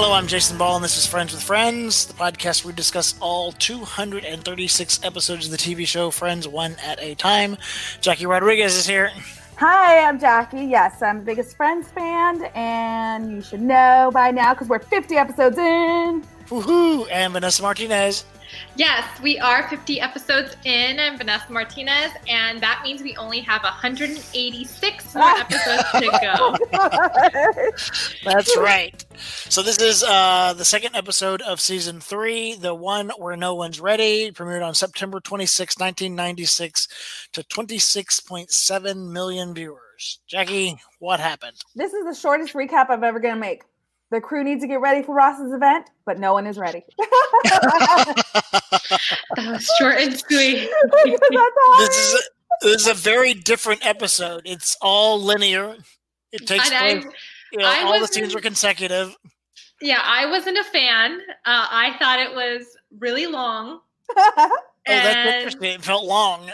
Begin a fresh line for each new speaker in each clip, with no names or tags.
Hello, I'm Jason Ball, and this is Friends with Friends, the podcast where we discuss all 236 episodes of the TV show Friends one at a time. Jackie Rodriguez is here.
Hi, I'm Jackie. Yes, I'm the biggest Friends fan, and you should know by now because we're 50 episodes in.
Woohoo! And Vanessa Martinez.
Yes, we are 50 episodes in. I'm Vanessa Martinez, and that means we only have 186 more episodes to go.
That's right. So this is uh, the second episode of season three, the one where no one's ready, premiered on September 26, 1996, to 26.7 million viewers. Jackie, what happened?
This is the shortest recap I'm ever going to make. The crew needs to get ready for Ross's event, but no one is ready.
that short and sweet.
this is a, this is a very different episode. It's all linear. It takes place. You know, all the scenes are consecutive.
Yeah, I wasn't a fan. Uh, I thought it was really long. oh,
that's interesting. It felt long.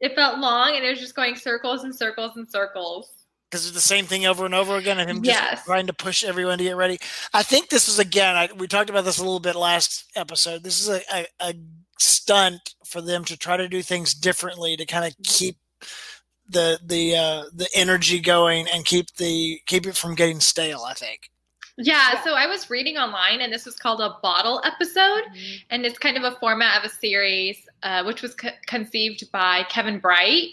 It felt long, and it was just going circles and circles and circles
because it's the same thing over and over again, and him just yes. trying to push everyone to get ready. I think this was again. I, we talked about this a little bit last episode. This is a, a, a stunt for them to try to do things differently to kind of keep the the uh, the energy going and keep the keep it from getting stale. I think.
Yeah, yeah, so I was reading online, and this was called a bottle episode, mm-hmm. and it's kind of a format of a series, uh, which was co- conceived by Kevin Bright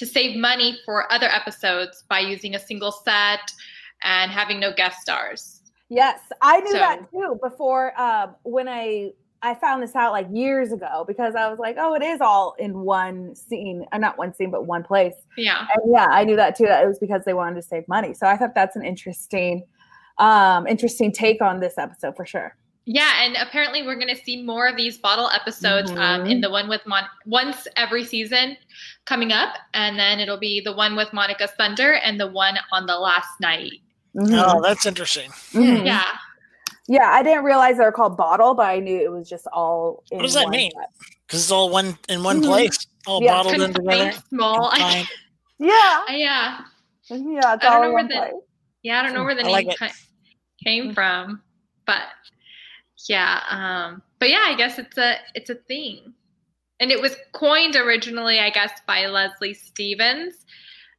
to save money for other episodes by using a single set and having no guest stars.
Yes, I knew so, that too before um, when I I found this out like years ago because I was like, oh, it is all in one scene, uh, not one scene, but one place.
Yeah,
and yeah, I knew that too. That it was because they wanted to save money. So I thought that's an interesting, um, interesting take on this episode for sure.
Yeah, and apparently we're going to see more of these bottle episodes mm-hmm. um, in the one with Mon- once every season coming up, and then it'll be the one with Monica Thunder and the one on the last night.
Mm-hmm. Oh, that's interesting.
Mm-hmm. Yeah.
Yeah, I didn't realize they were called bottle, but I knew it was just all.
what does that mean? Because it's all one in one mm-hmm. place, all yeah. bottled in together.
Small.
yeah.
Yeah.
Yeah.
I don't know where the. Place. Yeah, I don't know where the name like came mm-hmm. from, but yeah um but yeah i guess it's a it's a thing and it was coined originally i guess by leslie stevens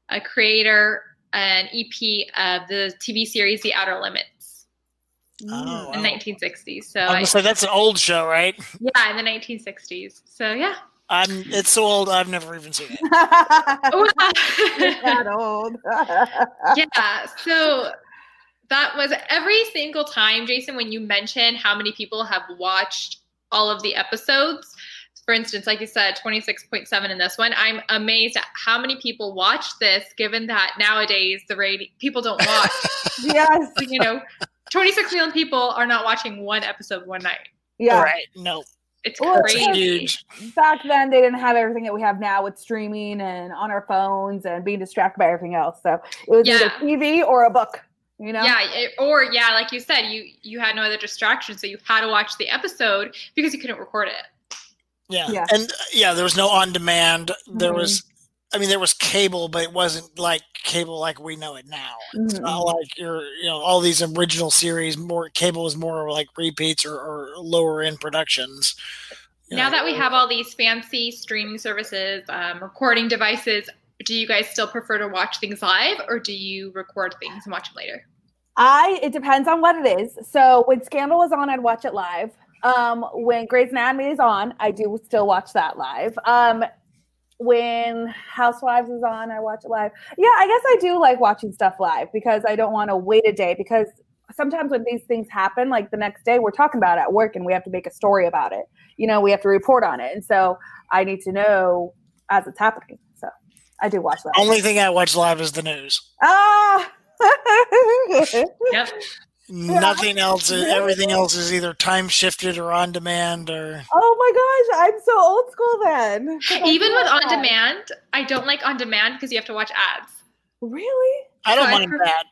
a creator an ep of the tv series the outer limits oh, in wow. 1960s so
I say that's an old show right
yeah in the 1960s so yeah
I'm. It's so old. I've never even seen it.
that old.
yeah. So that was every single time, Jason, when you mention how many people have watched all of the episodes. For instance, like you said, 26.7 in this one. I'm amazed at how many people watch this, given that nowadays the rating people don't watch.
yes.
You know, 26 million people are not watching one episode one night.
Yeah. Right. No.
It's well, crazy. It's
huge.
Back then, they didn't have everything that we have now with streaming and on our phones and being distracted by everything else. So it was yeah. either TV or a book you know
yeah or yeah like you said you you had no other distraction so you had to watch the episode because you couldn't record it
yeah, yeah. and yeah there was no on demand there mm-hmm. was i mean there was cable but it wasn't like cable like we know it now it's mm-hmm. not like you're you know all these original series more cable is more like repeats or, or lower end productions
now know. that we have all these fancy streaming services um, recording devices do you guys still prefer to watch things live or do you record things and watch them later
I it depends on what it is. So when Scandal is on, I'd watch it live. Um, when Grey's Anatomy is on, I do still watch that live. Um, when Housewives is on, I watch it live. Yeah, I guess I do like watching stuff live because I don't want to wait a day because sometimes when these things happen, like the next day we're talking about it at work and we have to make a story about it. You know, we have to report on it. And so I need to know as it's happening. So I do watch that.
Only thing I watch live is the news.
Ah,
yep.
Nothing else. Is, everything else is either time shifted or on demand or.
Oh my gosh, I'm so old school then.
Even with on demand, I don't like on demand because you have to watch ads.
Really?
I don't so mind I that.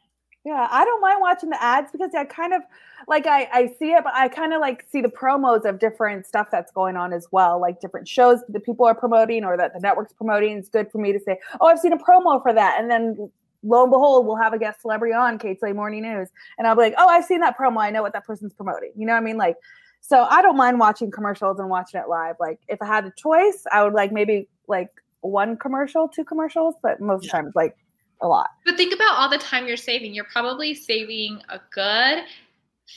Yeah, I don't mind watching the ads because I kind of like I, I see it, but I kind of like see the promos of different stuff that's going on as well, like different shows that people are promoting or that the network's promoting. It's good for me to say, oh, I've seen a promo for that, and then lo and behold, we'll have a guest celebrity on Kate's KTLA Morning News, and I'll be like, oh, I've seen that promo. I know what that person's promoting. You know what I mean? Like, so I don't mind watching commercials and watching it live. Like, if I had a choice, I would like maybe like one commercial, two commercials, but most yeah. of the time it's like a lot.
But think about all the time you're saving. You're probably saving a good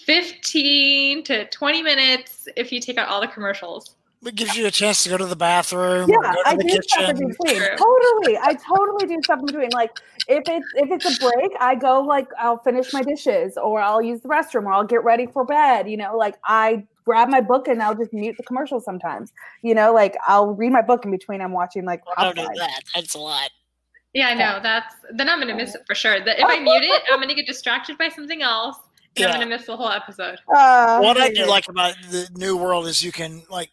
15 to 20 minutes if you take out all the commercials.
It gives you a chance to go to the bathroom.
Yeah, I do kitchen. stuff in between. Totally, I totally do stuff in between. Like if it's if it's a break, I go like I'll finish my dishes, or I'll use the restroom, or I'll get ready for bed. You know, like I grab my book and I'll just mute the commercials sometimes. You know, like I'll read my book in between. I'm watching like.
I don't do that. That's a lot.
Yeah, I know. That's then I'm gonna miss it for sure. That if I mute it, I'm gonna get distracted by something else. Yeah. I'm gonna miss the whole episode.
Uh, what I do like about the new world is you can like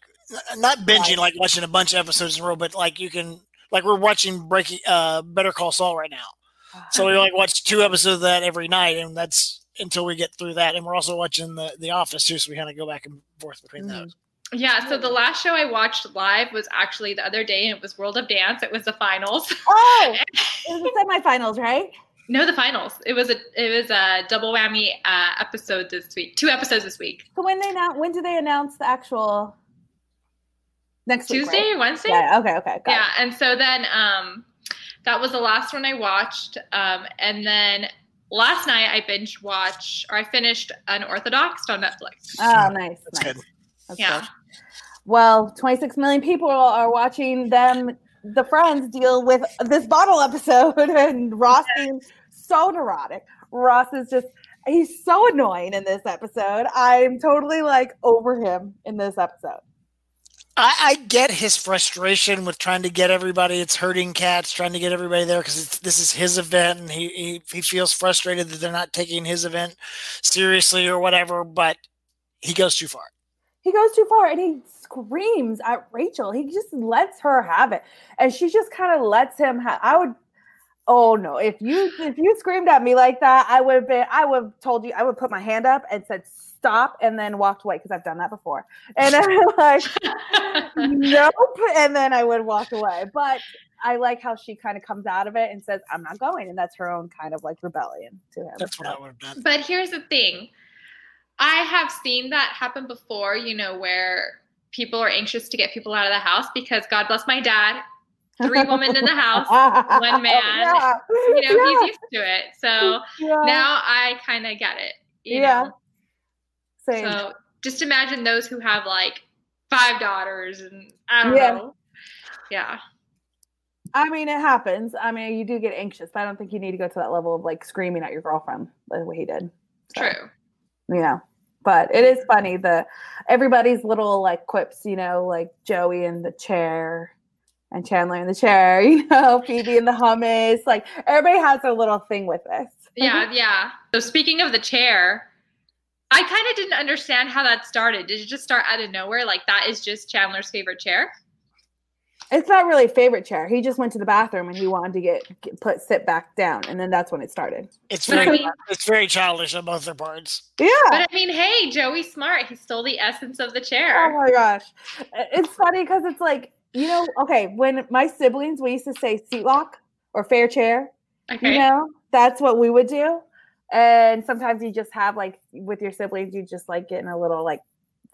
not binging like watching a bunch of episodes in a row, but like you can like we're watching Breaking uh Better Call Saul right now. So we like watch two episodes of that every night, and that's until we get through that. And we're also watching the The Office too, so we kind of go back and forth between mm-hmm. those.
Yeah, so the last show I watched live was actually the other day, and it was World of Dance. It was the finals.
Oh, it was the semifinals, right?
No, the finals. It was a it was a double whammy uh, episode this week. Two episodes this week.
So when they now when do they announce the actual next
Tuesday,
week, right?
Wednesday?
Yeah. Okay. Okay.
yeah, it. and so then um, that was the last one I watched, um, and then last night I binge watched or I finished Unorthodox on Netflix.
Oh, nice. That's nice. good. That's yeah. Good. Well, 26 million people are watching them, the friends, deal with this bottle episode and Ross being so neurotic. Ross is just he's so annoying in this episode. I'm totally like over him in this episode.
I, I, get his frustration with trying to get everybody. It's hurting cats, trying to get everybody there because this is his event, and he, he he feels frustrated that they're not taking his event seriously or whatever. But he goes too far.
He goes too far, and he screams at Rachel. He just lets her have it, and she just kind of lets him have. I would Oh no! If you if you screamed at me like that, I would have been. I would have told you. I would put my hand up and said stop, and then walked away because I've done that before. And I'm like, nope. And then I would walk away. But I like how she kind of comes out of it and says, "I'm not going," and that's her own kind of like rebellion to him.
That's what I would have done.
But here's the thing: I have seen that happen before. You know, where people are anxious to get people out of the house because God bless my dad three women in the house, one man. Yeah. You know, yeah. he's used to it. So yeah. now I kind of get it. yeah. Know? Same. So just imagine those who have like five daughters and I don't know. Yeah.
I mean, it happens. I mean, you do get anxious, but I don't think you need to go to that level of like screaming at your girlfriend the way he did.
So, True.
Yeah. But it is funny the everybody's little like quips, you know, like Joey in the chair and Chandler in the chair, you know, Phoebe in the hummus. Like everybody has their little thing with this.
Yeah, mm-hmm. yeah. So speaking of the chair, I kind of didn't understand how that started. Did it just start out of nowhere? Like that is just Chandler's favorite chair?
It's not really a favorite chair. He just went to the bathroom and he wanted to get, get put sit back down, and then that's when it started.
It's very I mean, it's very childish on both their parts.
Yeah,
but I mean, hey, Joey smart. He stole the essence of the chair.
Oh my gosh, it's funny because it's like you know, okay, when my siblings, we used to say seat lock or fair chair. Okay. You know, that's what we would do. And sometimes you just have like with your siblings, you just like get in a little like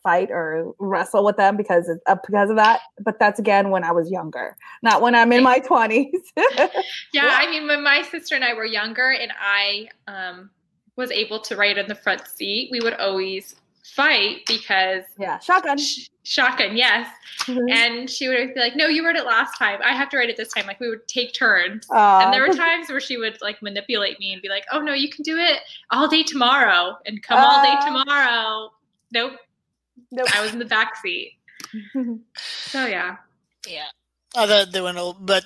fight or wrestle with them because of, uh, because of that. But that's again when I was younger, not when I'm in my twenties.
yeah, I mean, when my sister and I were younger, and I um, was able to ride in the front seat, we would always fight because
yeah, shotgun, sh-
shotgun, yes. Mm-hmm. And she would be like, "No, you rode it last time. I have to write it this time." Like we would take turns. Uh, and there were times where she would like manipulate me and be like, "Oh no, you can do it all day tomorrow and come uh, all day tomorrow." Nope. Nope. I was in the back seat. so yeah.
Yeah. Oh, the, the one, but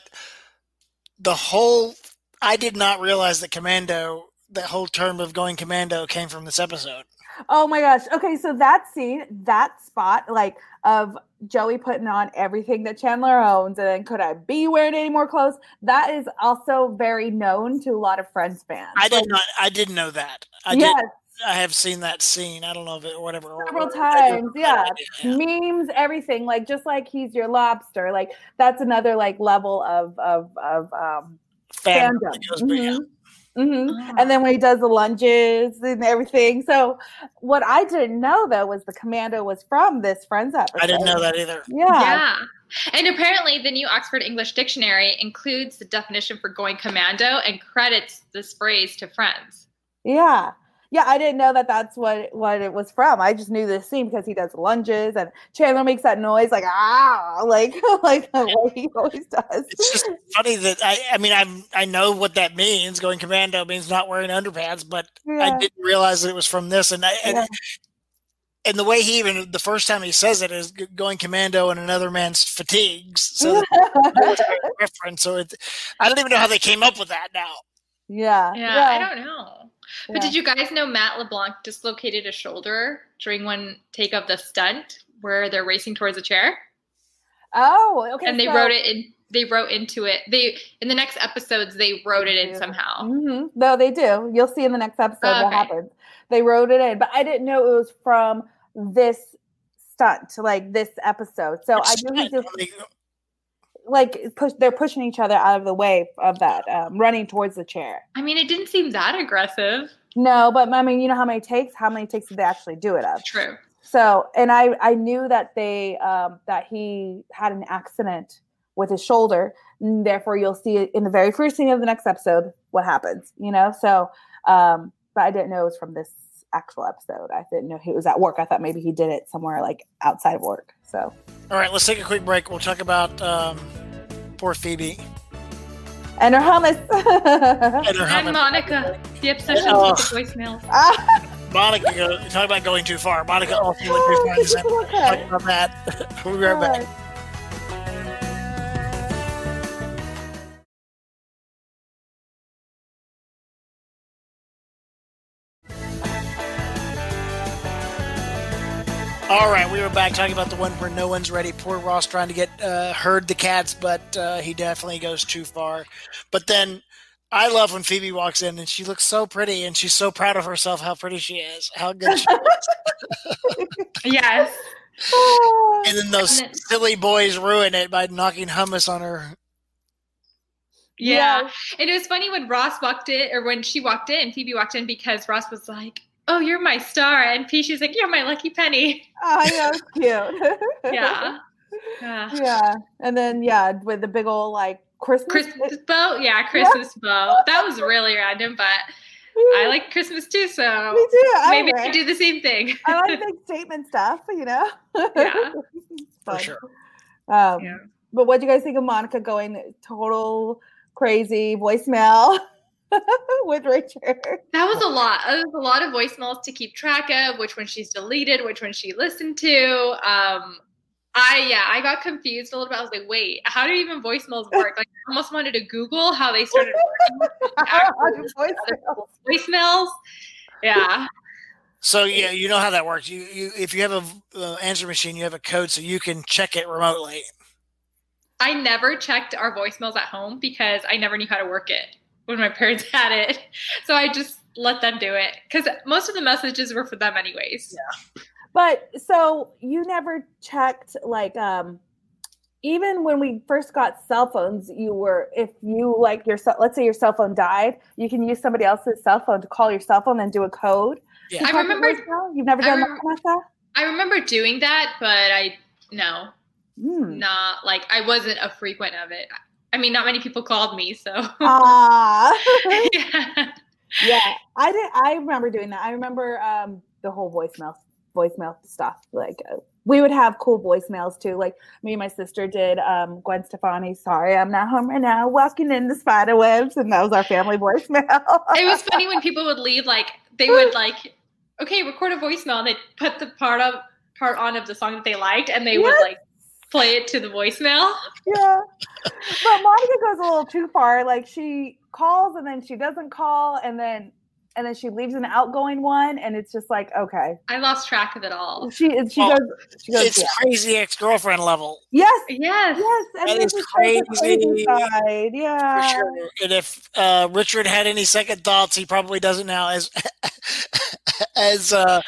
the whole I did not realize that commando that whole term of going commando came from this episode.
Oh my gosh. Okay, so that scene, that spot, like of Joey putting on everything that Chandler owns, and then could I be wearing any more clothes? That is also very known to a lot of Friends fans.
I did not. I didn't know that. I yes. Did, I have seen that scene. I don't know if it whatever.
Several or, times, yeah. yeah. Memes, everything. Like just like he's your lobster. Like that's another like level of of of um fandom.
Mm-hmm.
Mm-hmm. Oh. And then when he does the lunges and everything. So what I didn't know though was the commando was from this Friends episode.
I didn't know that either.
Yeah.
Yeah. And apparently the new Oxford English Dictionary includes the definition for going commando and credits this phrase to Friends.
Yeah yeah, I didn't know that that's what what it was from. I just knew this scene because he does lunges and Chandler makes that noise like ah, like like he always does.
It's just funny that I I mean I I know what that means. Going commando means not wearing underpants, but yeah. I didn't realize that it was from this. And I and, yeah. and the way he even the first time he says it is going commando in another man's fatigues. So reference. So it, I don't even know how they came up with that now.
Yeah.
Yeah, yeah. I don't know. But yeah. did you guys know Matt LeBlanc dislocated a shoulder during one take of the stunt where they're racing towards a chair?
Oh, okay.
And they so- wrote it in. They wrote into it. They in the next episodes they wrote it in somehow.
Mm-hmm. No, they do. You'll see in the next episode okay. what happens. They wrote it in, but I didn't know it was from this stunt, like this episode. So I knew he just like push they're pushing each other out of the way of that um, running towards the chair.
I mean it didn't seem that aggressive.
No but i mean you know how many takes how many takes did they actually do it of?
True.
So and i i knew that they um that he had an accident with his shoulder and therefore you'll see it in the very first scene of the next episode what happens you know? So um but i didn't know it was from this actual episode i didn't know he was at work i thought maybe he did it somewhere like outside of work so
all right, let's take a quick break. We'll talk about um, poor Phoebe.
And her hummus.
and her hummus. And Monica. The obsession oh. with the voicemails.
Monica, talk about going too far. Monica also went too far. Talk about that. we'll be right back. Back talking about the one where no one's ready. Poor Ross trying to get uh, herd the cats, but uh, he definitely goes too far. But then I love when Phoebe walks in and she looks so pretty and she's so proud of herself how pretty she is, how good she is.
yes.
and then those silly boys ruin it by knocking hummus on her.
Yeah. yeah. And it was funny when Ross walked in, or when she walked in, Phoebe walked in because Ross was like, oh, you're my star. And Peachy's like, you're my lucky penny.
Oh, yeah, cute.
yeah.
yeah. Yeah. And then, yeah, with the big old like Christmas,
Christmas bow. Yeah, Christmas yeah. bow. That was really random, but I like Christmas too. So
Me too. I
maybe I do the same thing.
I like big statement stuff, you know?
Yeah.
For sure.
Um, yeah. But what do you guys think of Monica going total crazy voicemail? with Richard.
That was a lot. It was a lot of voicemails to keep track of, which one she's deleted, which one she listened to. Um, I yeah, I got confused a little bit. I was like, wait, how do even voicemails work? Like, I almost wanted to Google how they started working voicemails. voicemails. Yeah.
So yeah, you know how that works. You, you if you have a uh, answer machine, you have a code, so you can check it remotely.
I never checked our voicemails at home because I never knew how to work it when my parents had it. So I just let them do it because most of the messages were for them anyways.
Yeah. But so you never checked like um even when we first got cell phones, you were if you like your let's say your cell phone died, you can use somebody else's cell phone to call your cell phone and do a code.
Yeah. I remember
you've never done rem- that,
I remember doing that, but I no. Mm. Not like I wasn't a frequent of it. I mean, not many people called me, so.
Ah. yeah. yeah, I did. I remember doing that. I remember um, the whole voicemail voicemail stuff. Like uh, we would have cool voicemails too. Like me and my sister did um, Gwen Stefani. Sorry, I'm not home right now. Walking in the spider webs, and that was our family voicemail.
it was funny when people would leave. Like they would like, okay, record a voicemail, and they put the part of part on of the song that they liked, and they yes. would like play it to the voicemail.
Yeah. But Monica goes a little too far. Like she calls and then she doesn't call and then and then she leaves an outgoing one and it's just like okay
i lost track of it all
she she oh, goes she goes
it's yeah. crazy ex-girlfriend level
yes
yes
yes
and that is crazy, crazy
side. yeah
sure. and if uh, richard had any second thoughts he probably doesn't now as as uh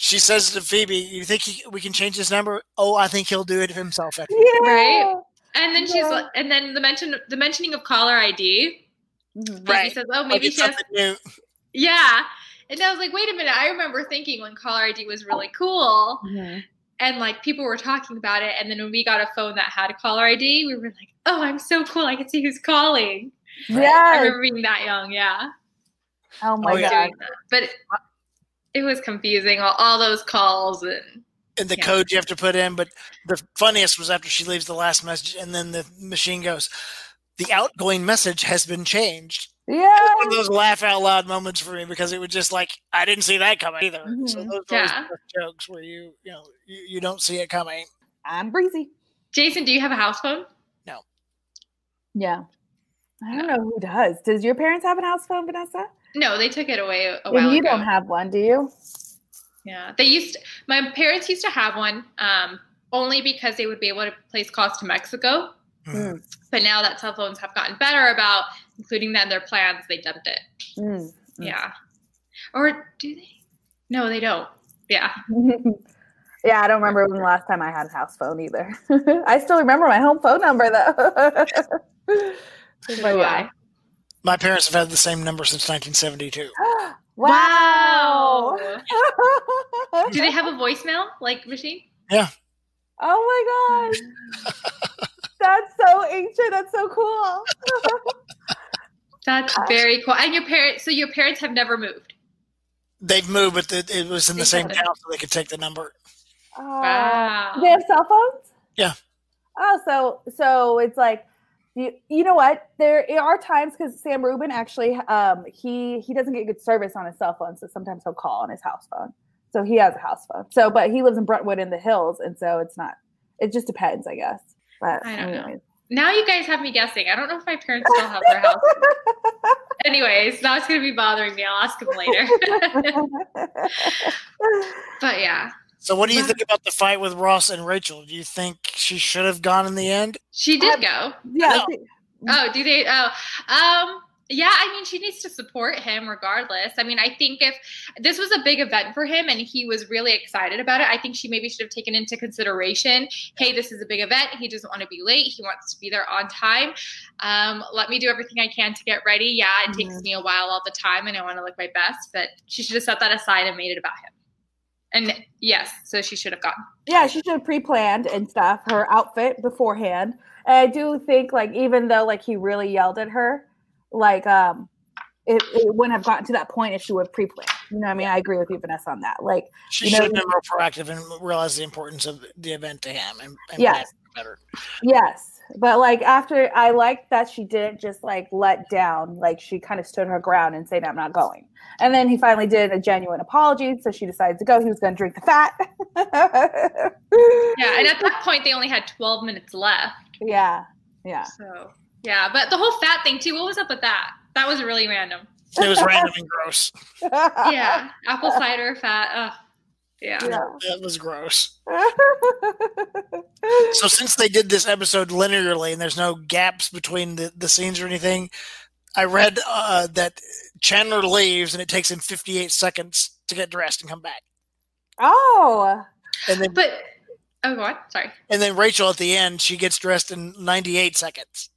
she says to Phoebe, "You think he, we can change his number? Oh, I think he'll do it himself."
Yeah.
Right. And then yeah. she's and then the mention the mentioning of caller ID. Right. He says, "Oh, maybe she has." New. Yeah, and I was like, "Wait a minute!" I remember thinking when caller ID was really cool, mm-hmm. and like people were talking about it, and then when we got a phone that had a caller ID, we were like, "Oh, I'm so cool! I can see who's calling."
Yeah,
I remember being that young. Yeah.
Oh my oh, god!
But it, it, was confusing. All, all those calls and
and the yeah. code you have to put in. But the funniest was after she leaves the last message, and then the machine goes, "The outgoing message has been changed."
Yeah,
one of those laugh out loud moments for me because it was just like I didn't see that coming either. Mm-hmm. So those yeah. jokes where you you know you, you don't see it coming.
I'm breezy.
Jason, do you have a house phone?
No.
Yeah. I don't no. know who does. Does your parents have a house phone, Vanessa?
No, they took it away a while
you
ago.
don't have one, do you?
Yeah, they used. To, my parents used to have one, um, only because they would be able to place calls to Mexico. Mm. But now that cell phones have gotten better about including that in their plans, they dumped it. Mm. Yeah. Or do they? No, they don't. Yeah.
yeah, I don't remember when the last time I had a house phone either. I still remember my home phone number though.
but yeah.
My parents have had the same number since 1972.
wow. Do they have a voicemail like machine?
Yeah.
Oh my god. That's so ancient. That's so cool.
That's very cool. And your parents, so your parents have never moved?
They've moved, but it was in the same town, so they could take the number.
Oh. Wow. They have cell phones?
Yeah.
Oh, so so it's like you, you know what? There are times because Sam Rubin actually um, he he doesn't get good service on his cell phone, so sometimes he'll call on his house phone. So he has a house phone. So, but he lives in Brentwood in the hills, and so it's not. It just depends, I guess. But
I don't anyways. know. Now you guys have me guessing. I don't know if my parents still have their house. anyways, it's gonna be bothering me. I'll ask them later. but yeah.
So, what do you think about the fight with Ross and Rachel? Do you think she should have gone in the end?
She did go.
Yeah.
Oh, do they? Oh, um, yeah. I mean, she needs to support him regardless. I mean, I think if this was a big event for him and he was really excited about it, I think she maybe should have taken into consideration. Hey, this is a big event. He doesn't want to be late. He wants to be there on time. Um, let me do everything I can to get ready. Yeah, it mm-hmm. takes me a while all the time, and I want to look my best. But she should have set that aside and made it about him. And yes, so she should have gone.
Yeah, she should have pre-planned and stuff her outfit beforehand. And I do think like even though like he really yelled at her, like um it, it wouldn't have gotten to that point if she would pre-plan. You know what I mean? I agree with you, Vanessa, on that. Like
she
you
know, should have been more proactive and realized the importance of the event to him and, and
yes. better. Yes. But like after I like that she didn't just like let down, like she kind of stood her ground and said, I'm not going. And then he finally did a genuine apology. So she decided to go. He was going to drink the fat.
yeah. And at that point, they only had 12 minutes left.
Yeah. Yeah.
So, yeah. But the whole fat thing, too, what was up with that? That was really random.
It was random and gross.
yeah. Apple cider, fat. Ugh. Yeah. yeah.
That was gross. so since they did this episode linearly and there's no gaps between the, the scenes or anything, I read uh, that Chandler leaves and it takes him 58 seconds to get dressed and come back.
Oh.
And then, but oh, what? Sorry.
And then Rachel at the end, she gets dressed in 98 seconds.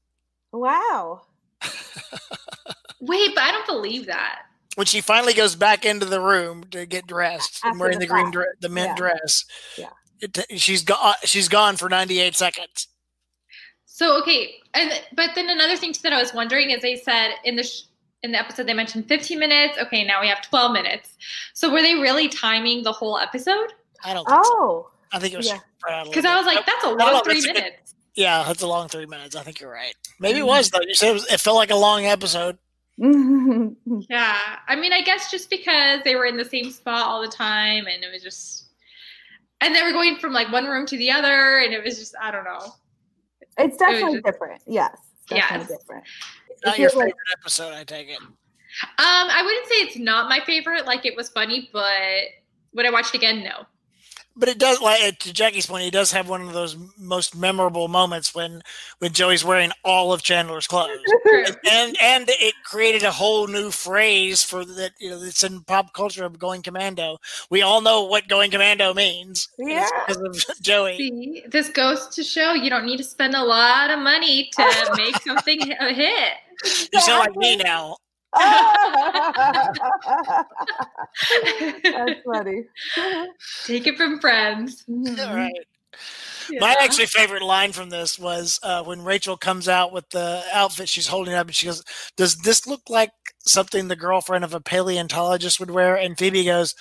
Wow.
Wait, but I don't believe that.
When she finally goes back into the room to get dressed, After and wearing the, the green dress, the mint yeah. dress,
yeah,
it, she's gone. Uh, she's gone for 98 seconds.
So okay, and but then another thing too that I was wondering is they said in the sh- in the episode they mentioned 15 minutes. Okay, now we have 12 minutes. So were they really timing the whole episode?
I don't. oh, so. I think it was
because I was like, that's a long three minutes.
yeah, that's a long three minutes. I think you're right. Maybe it mm-hmm. was though. You said it, was, it felt like a long episode.
yeah, I mean, I guess just because they were in the same spot all the time, and it was just, and they were going from like one room to the other, and it was just, I don't know.
It's definitely it just, different. Yes. Definitely yes. different.
It's not your favorite like, episode, I take it. Um,
I wouldn't say it's not my favorite. Like it was funny, but would I watch it again? No
but it does like to Jackie's point, he does have one of those most memorable moments when when Joey's wearing all of Chandler's clothes, and and it created a whole new phrase for that. You know, it's in pop culture of going commando. We all know what going commando means.
Yeah,
because of Joey.
See, this goes to show you don't need to spend a lot of money to make something a hit.
you sound like me now.
That's funny.
Take it from friends.
All right. Yeah. My actually favorite line from this was uh, when Rachel comes out with the outfit she's holding up, and she goes, "Does this look like something the girlfriend of a paleontologist would wear?" And Phoebe goes,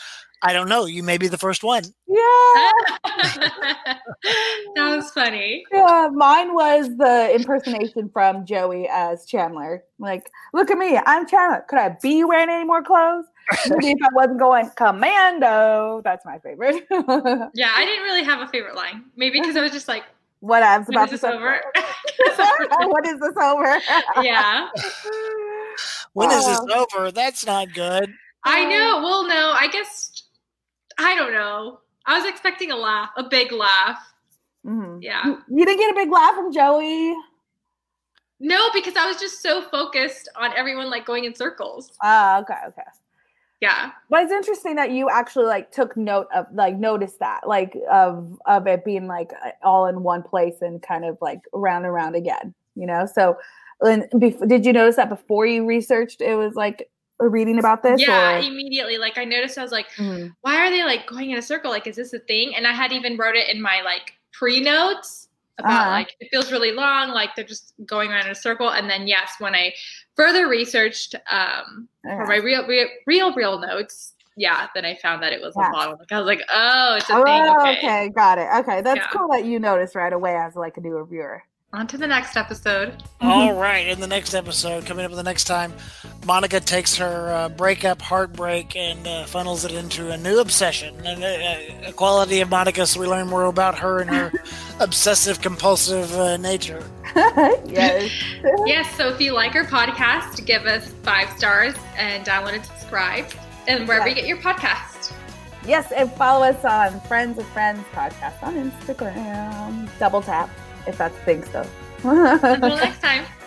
"I don't know. You may be the first one."
Yeah,
that was funny.
Yeah, mine was the impersonation from Joey as Chandler. Like, look at me, I'm Chandler. Could I be wearing any more clothes? Maybe if I wasn't going commando. That's my favorite.
yeah, I didn't really have a favorite line. Maybe because I was just like,
what I was about to say. Over? when is this over?
yeah.
When is this over? That's not good.
I um, know. Well, no, I guess I don't know. I was expecting a laugh, a big laugh. Mm-hmm. Yeah.
You didn't get a big laugh from Joey.
No, because I was just so focused on everyone like going in circles.
Ah, uh, okay, okay
yeah
but it's interesting that you actually like took note of like noticed that like of of it being like all in one place and kind of like around and around again you know so and bef- did you notice that before you researched it was like reading about this
yeah or? immediately like i noticed i was like mm-hmm. why are they like going in a circle like is this a thing and i had even wrote it in my like pre notes about uh-huh. like it feels really long like they're just going around in a circle and then yes when i further researched um uh-huh. for my real, real real real notes yeah then i found that it was yeah. a bottleneck i was like oh it's a oh, thing okay.
okay got it okay that's yeah. cool that you noticed right away as like a new reviewer
on to the next episode.
All right. In the next episode, coming up the next time, Monica takes her uh, breakup, heartbreak, and uh, funnels it into a new obsession and uh, a quality of Monica. So we learn more about her and her obsessive compulsive uh, nature.
yes.
yes. So if you like our podcast, give us five stars and download and subscribe, and wherever yes. you get your podcast.
Yes, and follow us on Friends of Friends podcast on Instagram. Double tap if that's thing still.
Until next time.